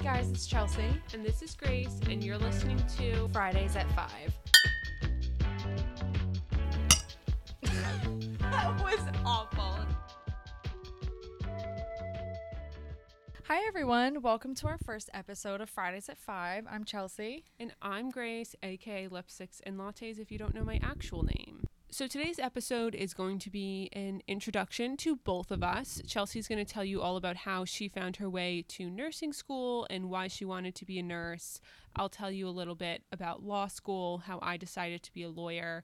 Hey guys, it's Chelsea. And this is Grace, and you're listening to Fridays at 5. that was awful. Hi everyone, welcome to our first episode of Fridays at 5. I'm Chelsea. And I'm Grace, aka Lipsticks and Lattes, if you don't know my actual name. So today's episode is going to be an introduction to both of us. Chelsea's going to tell you all about how she found her way to nursing school and why she wanted to be a nurse. I'll tell you a little bit about law school, how I decided to be a lawyer,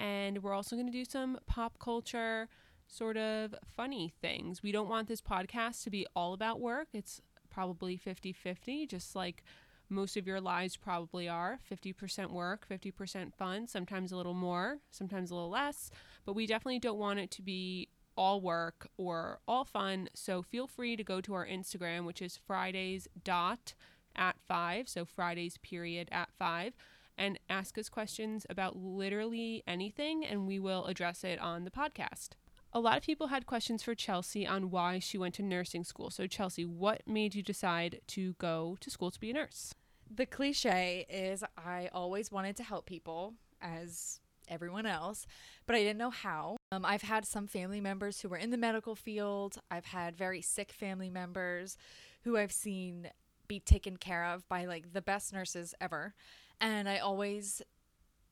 and we're also going to do some pop culture sort of funny things. We don't want this podcast to be all about work. It's probably 50-50, just like most of your lives probably are 50% work, 50% fun, sometimes a little more, sometimes a little less. But we definitely don't want it to be all work or all fun. So feel free to go to our Instagram, which is Fridays dot at five. So Fridays period at five. And ask us questions about literally anything, and we will address it on the podcast. A lot of people had questions for Chelsea on why she went to nursing school. So, Chelsea, what made you decide to go to school to be a nurse? The cliche is I always wanted to help people, as everyone else, but I didn't know how. Um, I've had some family members who were in the medical field, I've had very sick family members who I've seen be taken care of by like the best nurses ever. And I always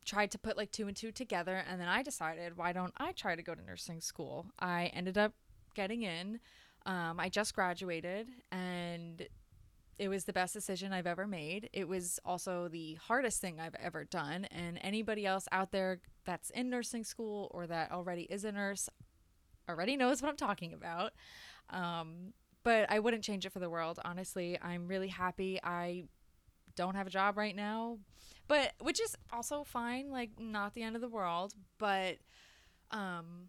tried to put like two and two together and then I decided why don't I try to go to nursing school? I ended up getting in. Um, I just graduated and it was the best decision I've ever made. It was also the hardest thing I've ever done. And anybody else out there that's in nursing school or that already is a nurse already knows what I'm talking about. Um, but I wouldn't change it for the world. Honestly, I'm really happy. I don't have a job right now, but which is also fine, like not the end of the world, but um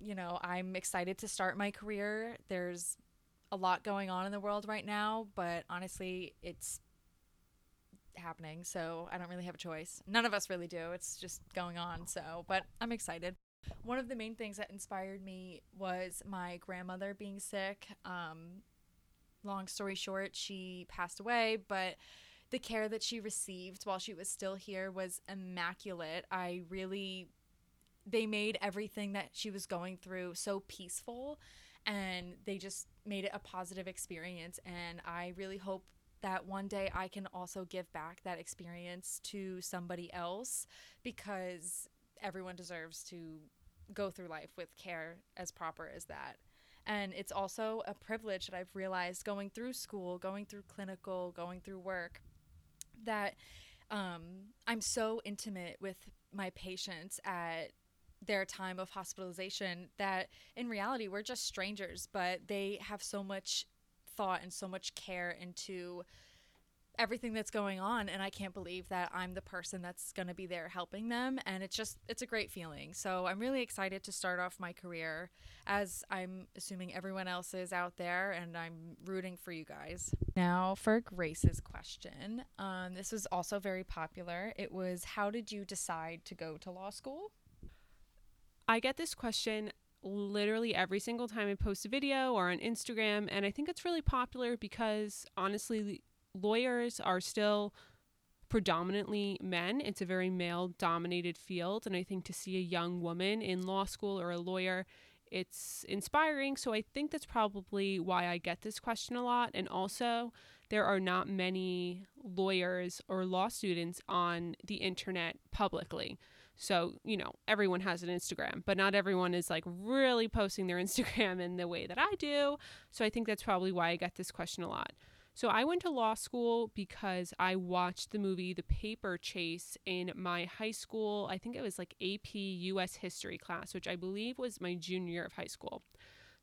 you know, I'm excited to start my career. There's a lot going on in the world right now, but honestly, it's happening, so I don't really have a choice. None of us really do. It's just going on, so, but I'm excited. One of the main things that inspired me was my grandmother being sick. Um, long story short, she passed away, but the care that she received while she was still here was immaculate. I really, they made everything that she was going through so peaceful and they just made it a positive experience. And I really hope that one day I can also give back that experience to somebody else because everyone deserves to go through life with care as proper as that. And it's also a privilege that I've realized going through school, going through clinical, going through work, that um, I'm so intimate with my patients at their time of hospitalization that in reality we're just strangers, but they have so much thought and so much care into everything that's going on and I can't believe that I'm the person that's going to be there helping them and it's just it's a great feeling. So I'm really excited to start off my career as I'm assuming everyone else is out there and I'm rooting for you guys. Now for Grace's question. Um, this was also very popular. It was how did you decide to go to law school? I get this question literally every single time I post a video or on Instagram and I think it's really popular because honestly lawyers are still predominantly men. It's a very male dominated field. And I think to see a young woman in law school or a lawyer, it's inspiring. So I think that's probably why I get this question a lot. And also, there are not many lawyers or law students on the internet publicly. So, you know, everyone has an Instagram, but not everyone is like really posting their Instagram in the way that I do. So I think that's probably why I get this question a lot. So I went to law school because I watched the movie The Paper Chase in my high school. I think it was like AP US history class, which I believe was my junior year of high school.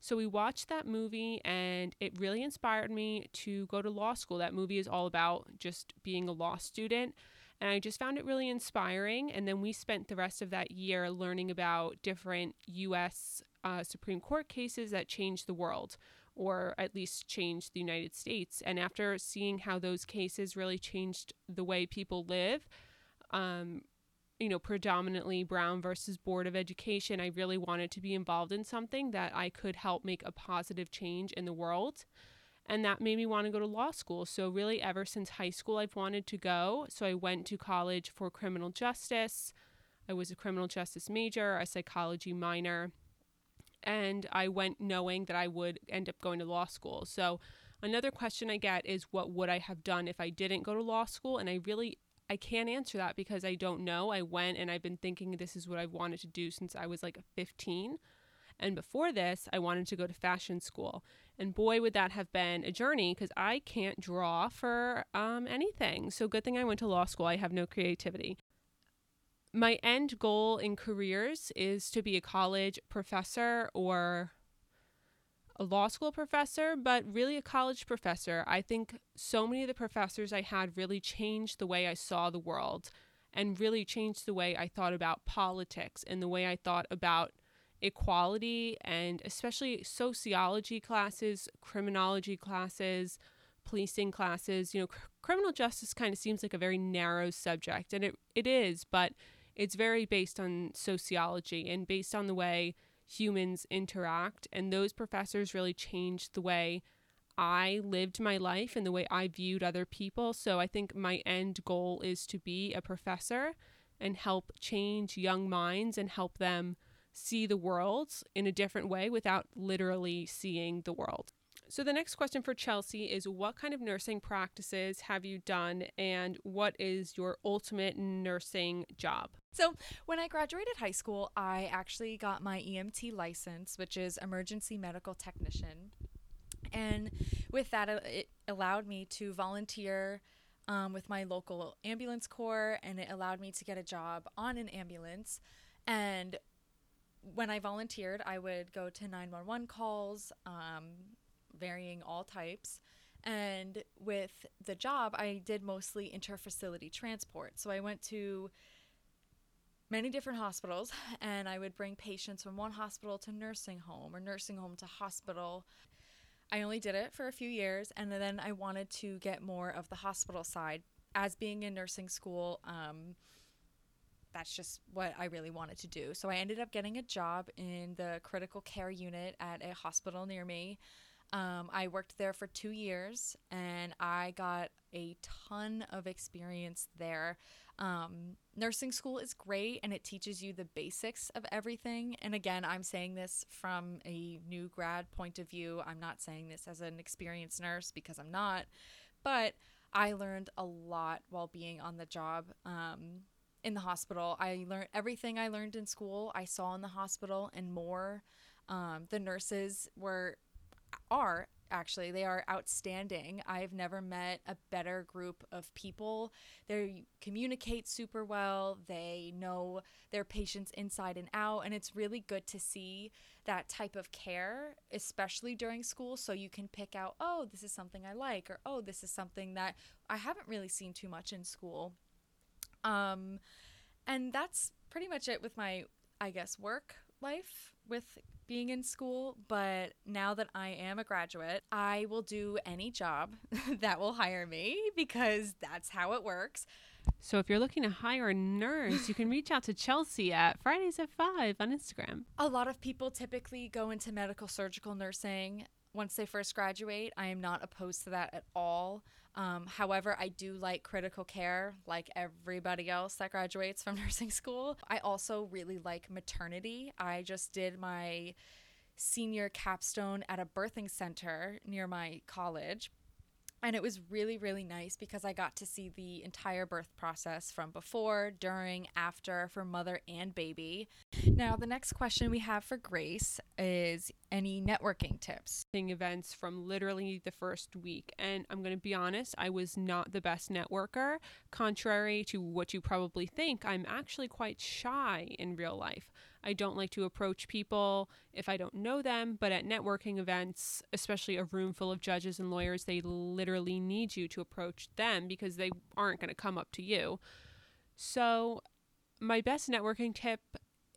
So we watched that movie and it really inspired me to go to law school. That movie is all about just being a law student. And I just found it really inspiring. And then we spent the rest of that year learning about different US uh, Supreme Court cases that changed the world or at least change the United States. And after seeing how those cases really changed the way people live, um, you know, predominantly Brown versus Board of Education, I really wanted to be involved in something that I could help make a positive change in the world. And that made me want to go to law school. So, really, ever since high school, I've wanted to go. So, I went to college for criminal justice. I was a criminal justice major, a psychology minor, and I went knowing that I would end up going to law school. So, another question I get is what would I have done if I didn't go to law school? And I really I can't answer that because I don't know. I went and I've been thinking this is what I've wanted to do since I was like 15. And before this, I wanted to go to fashion school. And boy, would that have been a journey because I can't draw for um, anything. So, good thing I went to law school. I have no creativity. My end goal in careers is to be a college professor or a law school professor, but really a college professor. I think so many of the professors I had really changed the way I saw the world and really changed the way I thought about politics and the way I thought about equality and especially sociology classes, criminology classes, policing classes. You know, cr- criminal justice kind of seems like a very narrow subject, and it, it is, but it's very based on sociology and based on the way humans interact. And those professors really changed the way I lived my life and the way I viewed other people. So I think my end goal is to be a professor and help change young minds and help them see the world in a different way without literally seeing the world. So, the next question for Chelsea is What kind of nursing practices have you done, and what is your ultimate nursing job? So, when I graduated high school, I actually got my EMT license, which is Emergency Medical Technician. And with that, it allowed me to volunteer um, with my local ambulance corps, and it allowed me to get a job on an ambulance. And when I volunteered, I would go to 911 calls, um, varying all types. And with the job, I did mostly interfacility transport. So I went to many different hospitals and I would bring patients from one hospital to nursing home or nursing home to hospital. I only did it for a few years and then I wanted to get more of the hospital side. As being in nursing school, um, that's just what I really wanted to do. So I ended up getting a job in the critical care unit at a hospital near me. Um, I worked there for two years and I got a ton of experience there. Um, nursing school is great and it teaches you the basics of everything. And again, I'm saying this from a new grad point of view. I'm not saying this as an experienced nurse because I'm not, but I learned a lot while being on the job. Um, in the hospital. I learned everything I learned in school, I saw in the hospital and more. Um, the nurses were are actually they are outstanding. I've never met a better group of people. They communicate super well. They know their patients inside and out and it's really good to see that type of care especially during school so you can pick out oh this is something i like or oh this is something that i haven't really seen too much in school. Um and that's pretty much it with my i guess work life with being in school, but now that I am a graduate, I will do any job that will hire me because that's how it works. So if you're looking to hire a nurse, you can reach out to Chelsea at Fridays at 5 on Instagram. A lot of people typically go into medical surgical nursing once they first graduate. I am not opposed to that at all. Um, however, I do like critical care, like everybody else that graduates from nursing school. I also really like maternity. I just did my senior capstone at a birthing center near my college and it was really really nice because i got to see the entire birth process from before during after for mother and baby. Now the next question we have for grace is any networking tips? Events from literally the first week. And i'm going to be honest i was not the best networker contrary to what you probably think. I'm actually quite shy in real life I don't like to approach people if I don't know them, but at networking events, especially a room full of judges and lawyers, they literally need you to approach them because they aren't going to come up to you. So, my best networking tip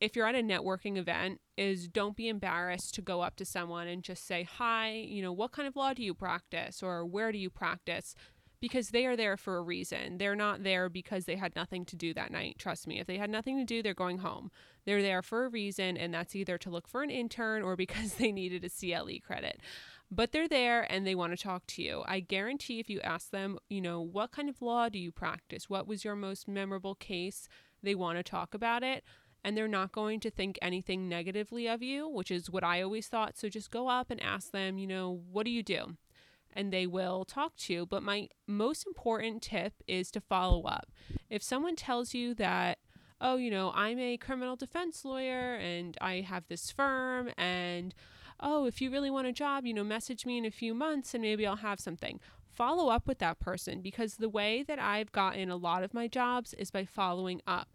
if you're at a networking event is don't be embarrassed to go up to someone and just say hi you know what kind of law do you practice or where do you practice because they are there for a reason. They're not there because they had nothing to do that night. Trust me, if they had nothing to do, they're going home. They're there for a reason, and that's either to look for an intern or because they needed a CLE credit. but they're there and they want to talk to you. I guarantee if you ask them, you know, what kind of law do you practice? What was your most memorable case? They want to talk about it and they're not going to think anything negatively of you, which is what I always thought. So just go up and ask them, you know, what do you do? And they will talk to you. But my most important tip is to follow up. If someone tells you that, oh, you know, I'm a criminal defense lawyer and I have this firm and oh, if you really want a job, you know, message me in a few months and maybe I'll have something. Follow up with that person because the way that I've gotten a lot of my jobs is by following up.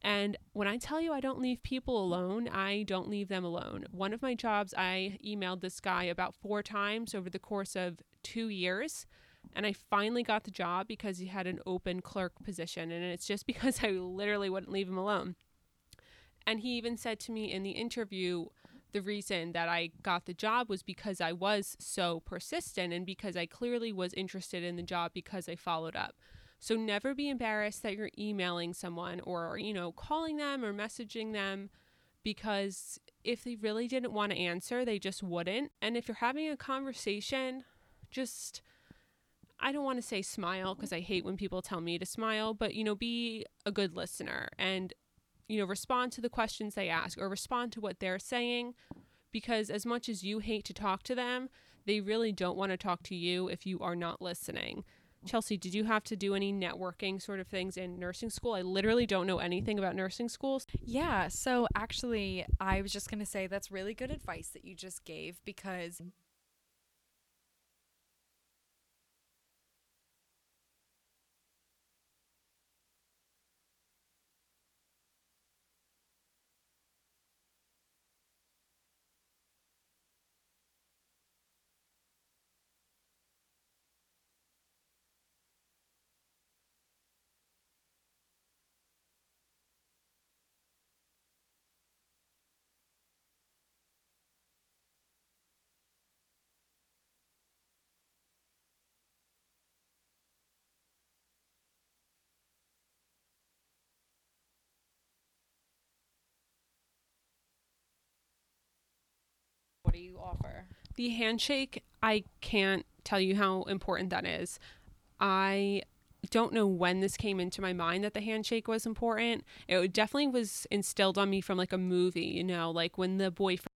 And when I tell you I don't leave people alone, I don't leave them alone. One of my jobs, I emailed this guy about four times over the course of two years. And I finally got the job because he had an open clerk position. And it's just because I literally wouldn't leave him alone. And he even said to me in the interview, the reason that I got the job was because I was so persistent and because I clearly was interested in the job because I followed up. So never be embarrassed that you're emailing someone or, you know, calling them or messaging them because if they really didn't want to answer, they just wouldn't. And if you're having a conversation, just I don't want to say smile because I hate when people tell me to smile, but you know, be a good listener and you know, respond to the questions they ask or respond to what they're saying because as much as you hate to talk to them, they really don't want to talk to you if you are not listening. Chelsea, did you have to do any networking sort of things in nursing school? I literally don't know anything about nursing schools. Yeah, so actually, I was just going to say that's really good advice that you just gave because what do you offer? The handshake, I can't tell you how important that is. I don't know when this came into my mind that the handshake was important. It definitely was instilled on me from like a movie, you know, like when the boyfriend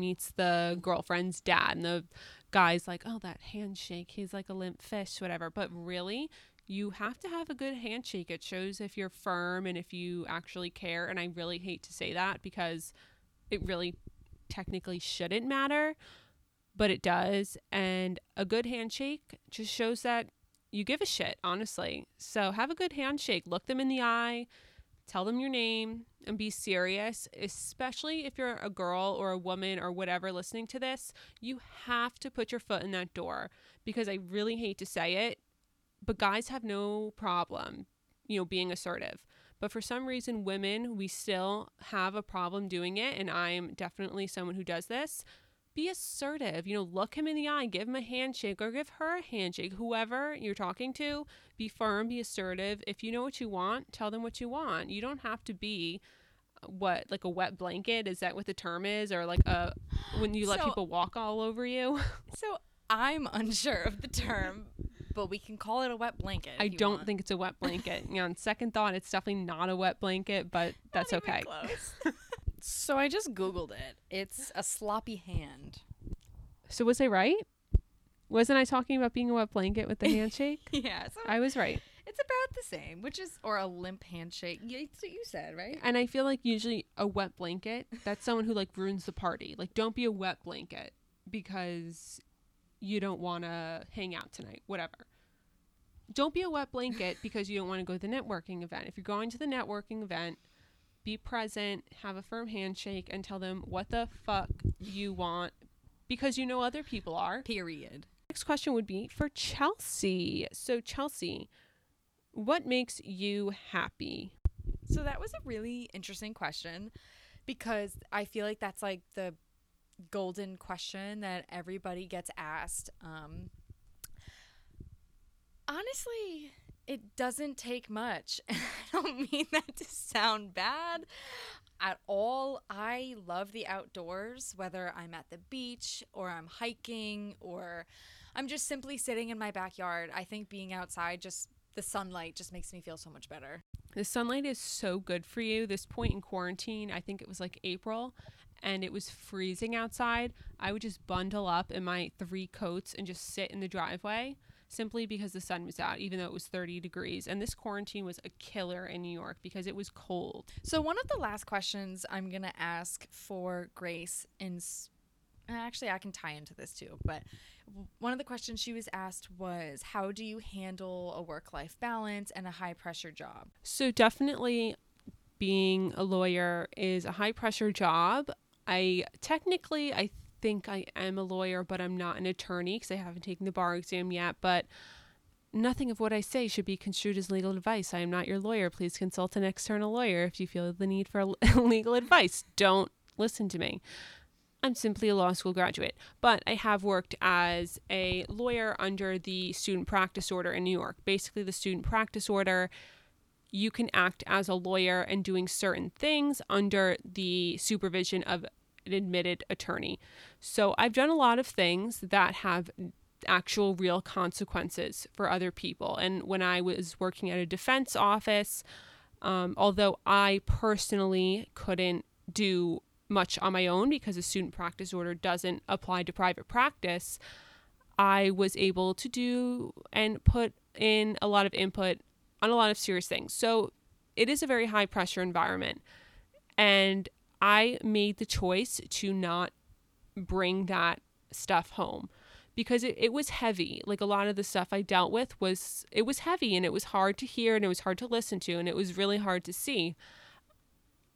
meets the girlfriend's dad and the guy's like, oh, that handshake, he's like a limp fish, whatever. But really, you have to have a good handshake. It shows if you're firm and if you actually care. And I really hate to say that because it really technically shouldn't matter, but it does. And a good handshake just shows that you give a shit, honestly. So have a good handshake. Look them in the eye, tell them your name, and be serious, especially if you're a girl or a woman or whatever listening to this. You have to put your foot in that door because I really hate to say it, but guys have no problem, you know, being assertive. But for some reason, women, we still have a problem doing it. And I'm definitely someone who does this. Be assertive. You know, look him in the eye, give him a handshake or give her a handshake. Whoever you're talking to, be firm, be assertive. If you know what you want, tell them what you want. You don't have to be uh, what like a wet blanket is that what the term is or like a when you let so, people walk all over you so i'm unsure of the term but we can call it a wet blanket. I don't want. think it's a wet blanket. you know, on second thought, it's definitely not a wet blanket, but that's okay. so I just Googled it. It's a sloppy hand. So was I right? Wasn't I talking about being a wet blanket with the handshake? yeah, so I was right. It's about the same, which is or a limp handshake. Yeah, it's what you said, right? And I feel like usually a wet blanket, that's someone who like ruins the party. Like don't be a wet blanket because you don't want to hang out tonight, whatever. Don't be a wet blanket because you don't want to go to the networking event. If you're going to the networking event, be present, have a firm handshake, and tell them what the fuck you want because you know other people are. Period. Next question would be for Chelsea. So, Chelsea, what makes you happy? So, that was a really interesting question because I feel like that's like the golden question that everybody gets asked. Um, honestly, it doesn't take much. I don't mean that to sound bad at all. I love the outdoors, whether I'm at the beach or I'm hiking or I'm just simply sitting in my backyard. I think being outside just the sunlight just makes me feel so much better. The sunlight is so good for you. This point in quarantine, I think it was like April, and it was freezing outside. I would just bundle up in my three coats and just sit in the driveway simply because the sun was out, even though it was 30 degrees. And this quarantine was a killer in New York because it was cold. So, one of the last questions I'm going to ask for Grace in. Actually, I can tie into this too, but one of the questions she was asked was How do you handle a work life balance and a high pressure job? So, definitely being a lawyer is a high pressure job. I technically, I think I am a lawyer, but I'm not an attorney because I haven't taken the bar exam yet. But nothing of what I say should be construed as legal advice. I am not your lawyer. Please consult an external lawyer if you feel the need for legal advice. Don't listen to me. I'm simply a law school graduate, but I have worked as a lawyer under the student practice order in New York. Basically, the student practice order, you can act as a lawyer and doing certain things under the supervision of an admitted attorney. So I've done a lot of things that have actual real consequences for other people. And when I was working at a defense office, um, although I personally couldn't do much on my own because a student practice order doesn't apply to private practice, I was able to do and put in a lot of input on a lot of serious things. So it is a very high pressure environment. And I made the choice to not bring that stuff home because it, it was heavy. Like a lot of the stuff I dealt with was it was heavy and it was hard to hear and it was hard to listen to and it was really hard to see.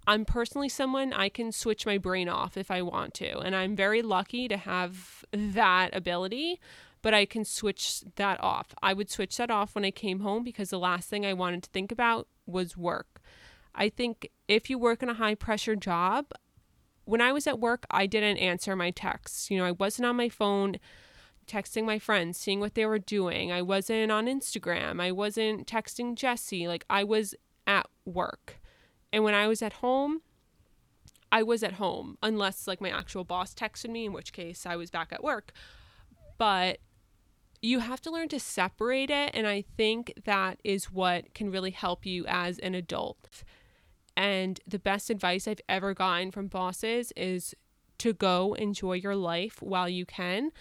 I'm personally someone I can switch my brain off if I want to. And I'm very lucky to have that ability, but I can switch that off. I would switch that off when I came home because the last thing I wanted to think about was work. I think if you work in a high pressure job, when I was at work, I didn't answer my texts. You know, I wasn't on my phone texting my friends, seeing what they were doing. I wasn't on Instagram. I wasn't texting Jesse. Like I was at work. And when I was at home, I was at home unless like my actual boss texted me, in which case I was back at work. But you have to learn to separate it. And I think that is what can really help you as an adult. And the best advice I've ever gotten from bosses is to go enjoy your life while you can.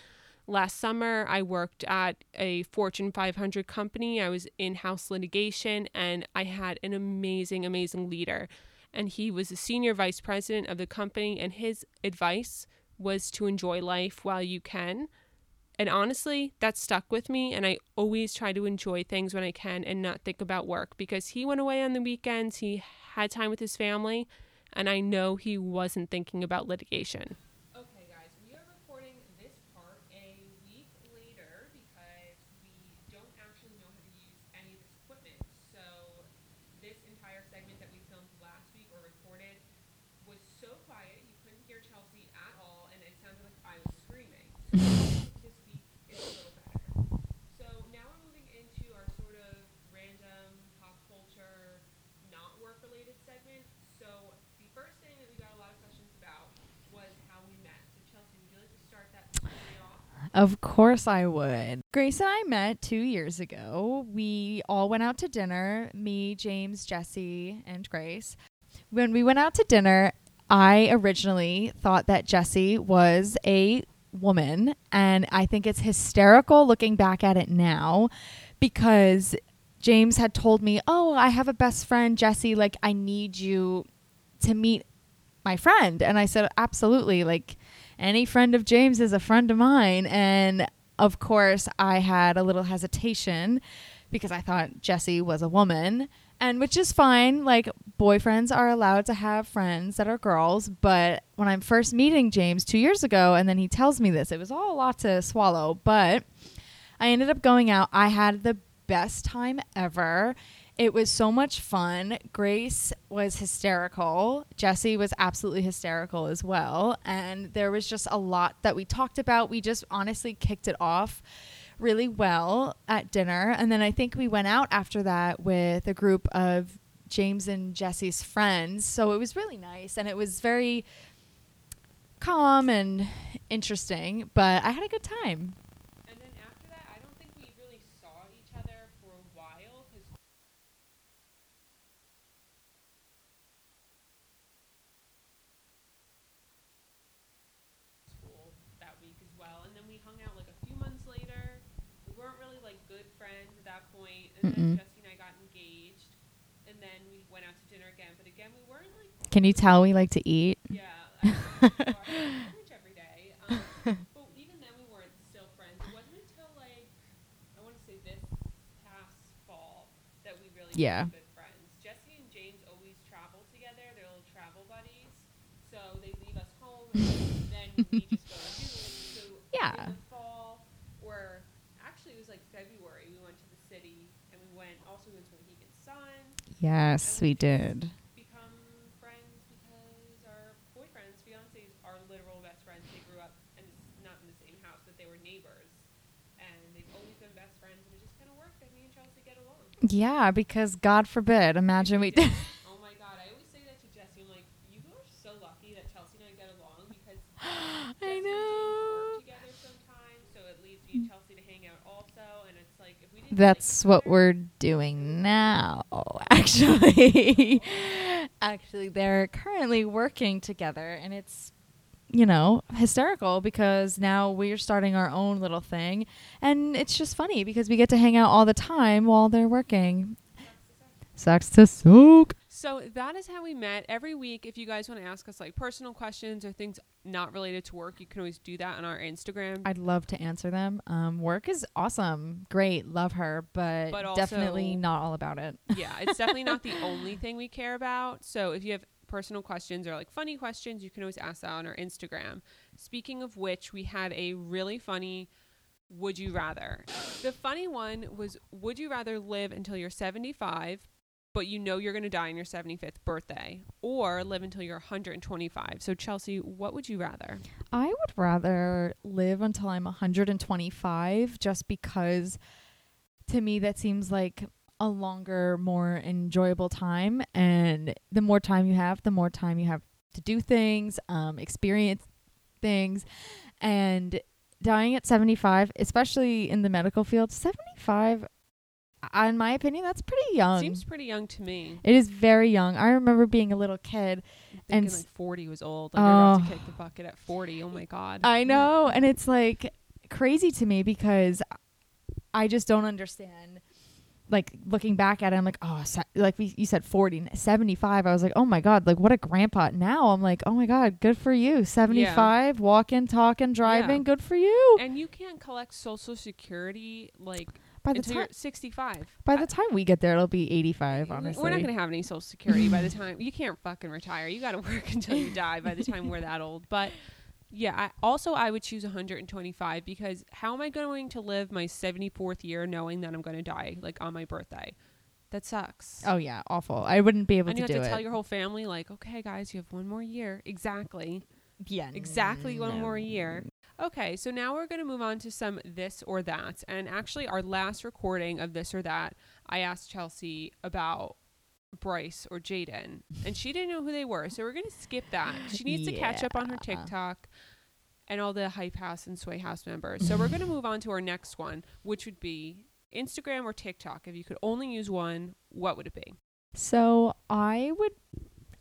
Last summer, I worked at a Fortune 500 company. I was in house litigation and I had an amazing, amazing leader. And he was the senior vice president of the company, and his advice was to enjoy life while you can. And honestly, that stuck with me. And I always try to enjoy things when I can and not think about work because he went away on the weekends. He had time with his family, and I know he wasn't thinking about litigation. Okay, guys, we are recording this part a week later because we don't actually know how to use any of this equipment. So, this entire segment that we filmed last week or recorded was so quiet you couldn't hear Chelsea at all, and it sounded like I was screaming. this week is a little better. So, now we're moving into our sort of random pop culture, not work related segment. So, the first thing that we got a lot of questions about was how we met. So, Chelsea, would you like to start that story off? Of course I would. Grace and I met two years ago. We all went out to dinner me, James, Jesse, and Grace. When we went out to dinner, I originally thought that Jesse was a woman. And I think it's hysterical looking back at it now because James had told me, Oh, I have a best friend, Jesse. Like, I need you to meet my friend. And I said, Absolutely. Like, any friend of James is a friend of mine. And of course, I had a little hesitation because I thought Jesse was a woman. And which is fine. Like, boyfriends are allowed to have friends that are girls. But when I'm first meeting James two years ago, and then he tells me this, it was all a lot to swallow. But I ended up going out. I had the best time ever. It was so much fun. Grace was hysterical. Jesse was absolutely hysterical as well. And there was just a lot that we talked about. We just honestly kicked it off really well at dinner. And then I think we went out after that with a group of James and Jesse's friends. So it was really nice and it was very calm and interesting, but I had a good time. And then after that, I don't think we really saw each other for a while because school that week as well. And then we hung out like a few months later. We weren't really like good friends at that point. And Mm-mm. then Jesse and I got engaged. And then we went out to dinner again. But again, we weren't like Can you tell we like to eat? yeah, I every day. Um, but even then, we weren't still friends. It wasn't until like I want to say this past fall that we really Yeah. became good friends. Jesse and James always travel together. They're little travel buddies. So they leave us home, and then we just go and do. So Yeah. in the fall, or actually it was like February, we went to the city, went also went to Mohegan Sun Yes, we did. become friends because our boyfriends, fiancés are literal best friends. They grew up and not in the same house, but they were neighbors, and they've always been best friends. And it just kind of worked that me and Chelsea get along. Yeah, because God forbid, imagine we did. oh my god, I always say that to Jesse. I'm like, you are so lucky that Chelsea and I get along because I Jesse and James know. work together sometimes, so it leaves me and Chelsea to hang out also. And it's like if we didn't. That's what we're doing now, actually. actually, they're currently working together, and it's, you know, hysterical because now we're starting our own little thing. And it's just funny because we get to hang out all the time while they're working. Sucks to soak. So that is how we met. Every week, if you guys want to ask us like personal questions or things not related to work, you can always do that on our Instagram. I'd love to answer them. Um, work is awesome, great, love her, but, But definitely not all about it. yeah, it's definitely not the only thing we care about. So if you have personal questions or like funny questions, you can always ask that on our Instagram. Speaking of which, we had a really funny would you rather. The funny one was would you rather live until you're 75 but you know you're going to die on your 75th birthday or live until you're 125. So Chelsea, what would you rather? I would rather live until I'm 125 just because to me that seems like a longer, more enjoyable time. And the more time you have, the more time you have to do things, um, experience things. And dying at 75, especially in the medical field, 75, uh, in my opinion, that's pretty young. Seems pretty young to me. it is very young. I remember being a little kid s- like 40 was old. Like you're about to Oh. kick the bucket at 40. Oh my god. I know, and it's like crazy to me because I just don't understand. Like looking back at it, I'm like, oh, like we, you said, 40, 75. I was like, oh my god, like what a grandpa. Now I'm like, oh my god, good for you, 75, walking, talking, driving, good for you. And you can't collect social security like By the time, 65. by the time we get there, it'll be 85. Honestly, We're not going to have any social security by the time you can't fucking retire. You got to work until you die by the time we're that old. But yeah, I, also I would choose 125 because how am I going to live my 74th year knowing that I'm going to die like on my birthday? That sucks. Oh yeah, awful. I wouldn't be able and to you have to it. tell your whole family like, "Okay, guys, you have one more year." Exactly. yeah, exactly one more year. Okay, so now we're going to move on to some this or that. And actually, our last recording of this or that, I asked Chelsea about Bryce or Jaden, and she didn't know who they were. So we're going to skip that. She needs to catch up on her TikTok and all the Hype House and Sway House members. So we're going to move on to our next one, which would be Instagram or TikTok. If you could only use one, what would it be? So I would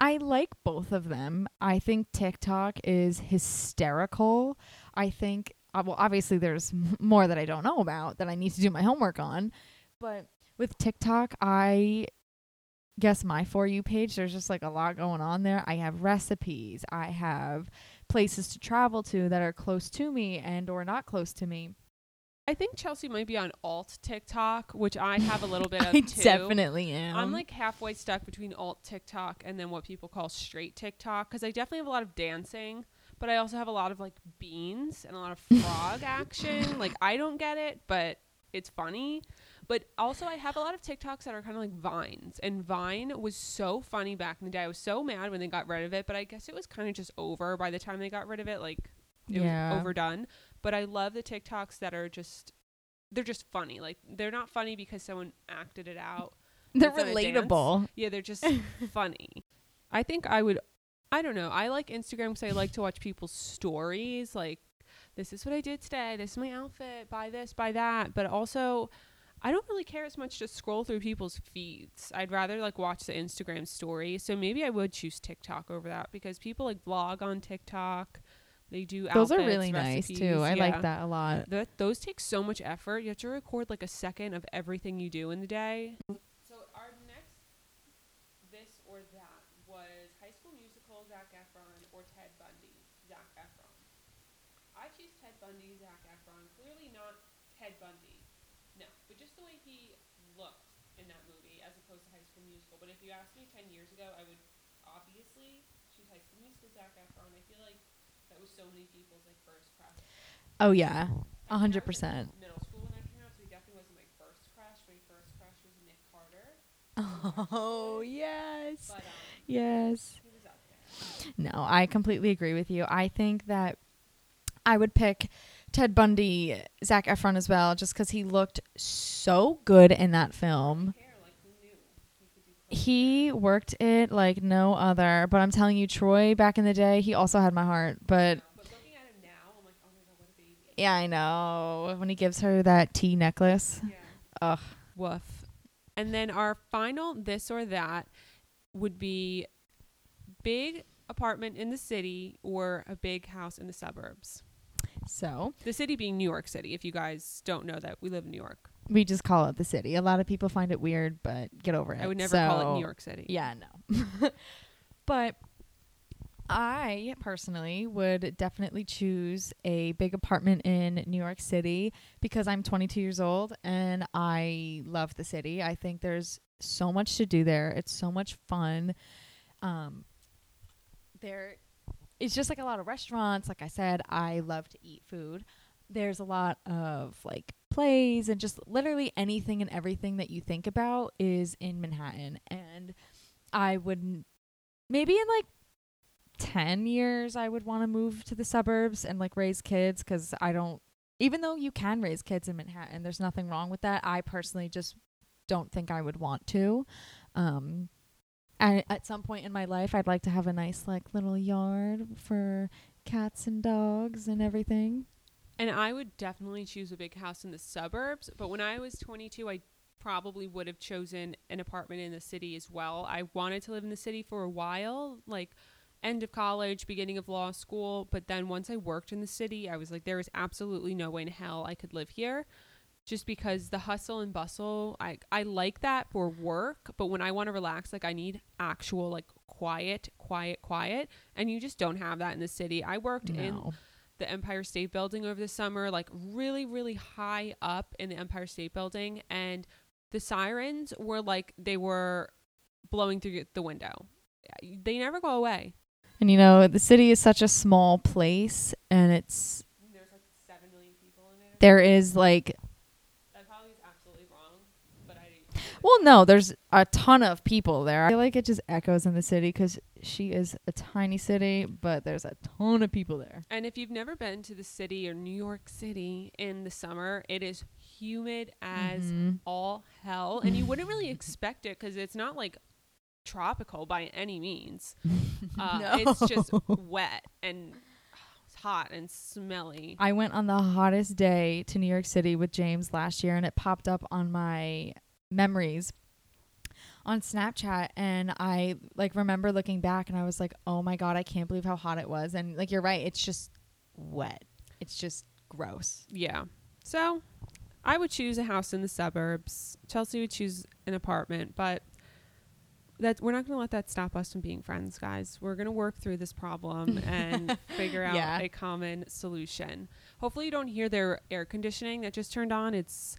I like both of them. I think TikTok is hysterical. I think uh, well obviously there's more that I don't know about that I need to do my homework on. But with TikTok, I guess my for you page there's just like a lot going on there. I have recipes, I have places to travel to that are close to me and or not close to me. I think Chelsea might be on alt TikTok, which I have a little bit of I too. definitely am. I'm like halfway stuck between alt TikTok and then what people call straight TikTok because I definitely have a lot of dancing, but I also have a lot of like beans and a lot of frog action. Like I don't get it, but it's funny. But also I have a lot of TikToks that are kind of like vines, and Vine was so funny back in the day. I was so mad when they got rid of it, but I guess it was kind of just over by the time they got rid of it. Like it Yeah. was overdone. But I love the TikToks that are just they're just funny. Like they're not funny because someone acted it out. They're It's not a dance. relatable. Yeah, they're just funny. I think I would. I don't know. I like Instagram because I like to watch people's stories. Like, this is what I did today. This is my outfit. Buy this, buy that. But also, I don't really care as much to scroll through people's feeds. I'd rather like watch the Instagram story. So maybe I would choose TikTok over that because people like vlog on TikTok. They do Those are really nice too. I Yeah. like that a lot. Th- those take so much effort. You have to record like a second of everything you do in the day. So our next this or that was High School Musical, Zac Efron, or Ted Bundy, Zac Efron. I choose Ted Bundy, Zac Efron. Clearly not Ted Bundy. No, but just the way he looked in that movie as opposed to High School Musical. But if you asked me 10 years ago, I would obviously choose High School Musical, Zac Efron. I feel like that was so many people's like first crush. Oh yeah, I a mean, hundred I was in percent. Middle school when that came out, so he definitely wasn't my first crush. My first crush was Nick Carter, Oh yes, but um, yes. he was up there. No, I completely agree with you. I think that I would pick Ted Bundy, Zac Efron as well, just because he looked so good in that film. Hair, like who knew he could do curly He hair? worked it like no other. But I'm telling you, Troy back in the day, he also had my heart. But but looking at him now, like, oh god, what a baby. yeah, I know when he gives her that T necklace. Yeah. Ugh. Woof. And then our final this or that would be big apartment in the city or a big house in the suburbs. So The city being New York City. If you guys don't know that, we live in New York. We just call it the city. A lot of people find it weird, but get over it. I would never call it So- New York City. Yeah, no. but I personally would definitely choose a big apartment in New York City because I'm 22 years old and I love the city. I think there's so much to do there. It's so much fun. Um there it's just like a lot of restaurants. Like I said, I love to eat food. There's a lot of like plays and just literally anything and everything that you think about is in Manhattan. And I would maybe in like 10 years, I would want to move to the suburbs and like raise kids because I don't, even though you can raise kids in Manhattan, there's nothing wrong with that. I personally just don't think I would want to. Um, and at some point in my life, I'd like to have a nice, like, little yard for cats and dogs and everything. And I would definitely choose a big house in the suburbs. But when I was 22, I probably would have chosen an apartment in the city as well. I wanted to live in the city for a while, like end of college, beginning of law school. But then once I worked in the city, I was like, there is absolutely no way in hell I could live here. Just because the hustle and bustle, I, I like that for work, but when I want to relax, like I need actual like quiet, quiet, quiet, and you just don't have that in the city. I worked in No. The Empire State Building over the summer, like really, really high up in the Empire State Building, and the sirens were like they were blowing through the window. They never go away. And you know, the city is such a small place, and it's There's like seven million people in it. there is like That probably is absolutely wrong, but I. well, no, there's a ton of people there. I feel like it just echoes in the city because she is a tiny city, but there's a ton of people there. And if you've never been to the city or New York City in the summer, it is humid as Mhm. all hell, and you wouldn't really expect it because it's not like tropical by any means. Uh, It's just wet and hot and smelly. I went on the hottest day to New York City with James last year, and it popped up on my memories on Snapchat. And I like remember looking back, and I was like, "Oh my god, I can't believe how hot it was." And like you're right, it's just wet. It's just gross. Yeah. So I would choose a house in the suburbs. Chelsea would choose an apartment, but that we're not going to let that stop us from being friends, guys. We're going to work through this problem and figure out Yeah. a common solution. Hopefully you don't hear their air conditioning that just turned on. It's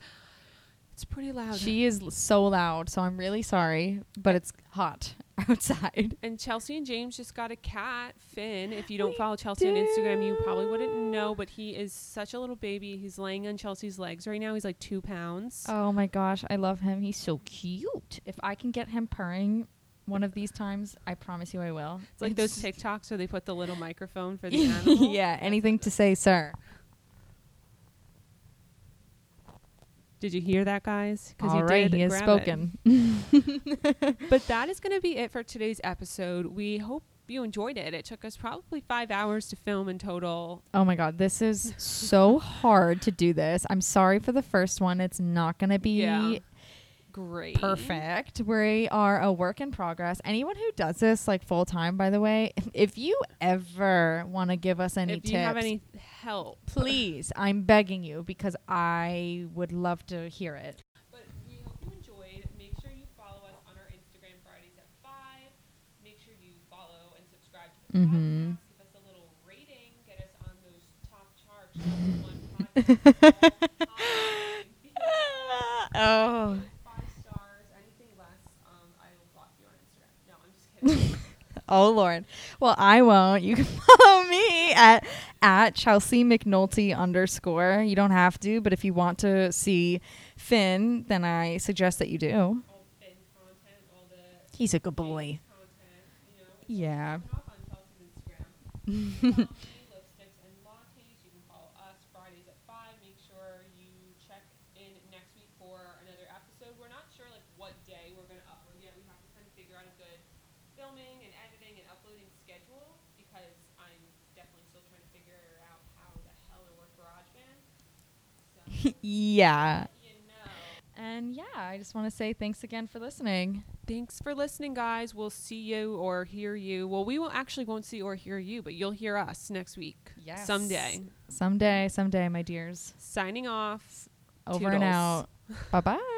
it's pretty loud. She is l- so loud, so I'm really sorry, but it's hot outside. and Chelsea and James just got a cat, Finn. If you don't We follow Chelsea on Instagram, you probably wouldn't know, but he is such a little baby. He's laying on Chelsea's legs right now. He's like two pounds. Oh my gosh, I love him. He's so cute. If I can get him purring one of these times, I promise you I will. It's like those TikToks where they put the little microphone for the animal. yeah, anything to say, sir. Did you hear that, guys? All right, he has spoken. But that is going to be it for today's episode. We hope you enjoyed it. It took us probably five hours to film in total. oh my god, this is so hard to do this. I'm sorry for the first one. It's not going to be Yeah. Great. perfect. We are a work in progress. Anyone who does this like full time, by the way, if you ever want to give us any if tips, you have any help, please, I'm begging you because I would love to hear it. But we hope you enjoyed. Make sure you follow us on our Instagram Fridays at 5. Make sure you follow and subscribe to the mm-hmm. podcast. Give us a little rating. Get us on those top charts. Number one podcast of all time. oh. Five stars. Anything less, um, I will block you on Instagram. No, I'm just kidding. Oh Lord. Well, I won't. You can follow me at at Chelsea McNulty underscore. You don't have to, but if you want to see Finn, then I suggest that you do. Finn content, all the He's a good boy. content, you know. It's Yeah. all off on Chelsea's Instagram. Follow me, lipsticks and lattes. You can follow us Fridays at five. Make sure you check in next week for another episode. We're not sure like what day we're gonna upload yet. We have to kind of figure out a good filming and editing and uploading schedule because I'm definitely still trying to figure out how the hell to work GarageBand. So yeah. And yeah, I just want to say thanks again for listening. thanks for listening, guys. We'll see you or hear you. Well, we will actually won't see or hear you, but you'll hear us next week. Yes. Someday. Someday, someday, my dears. Signing off. Over and out. bye bye.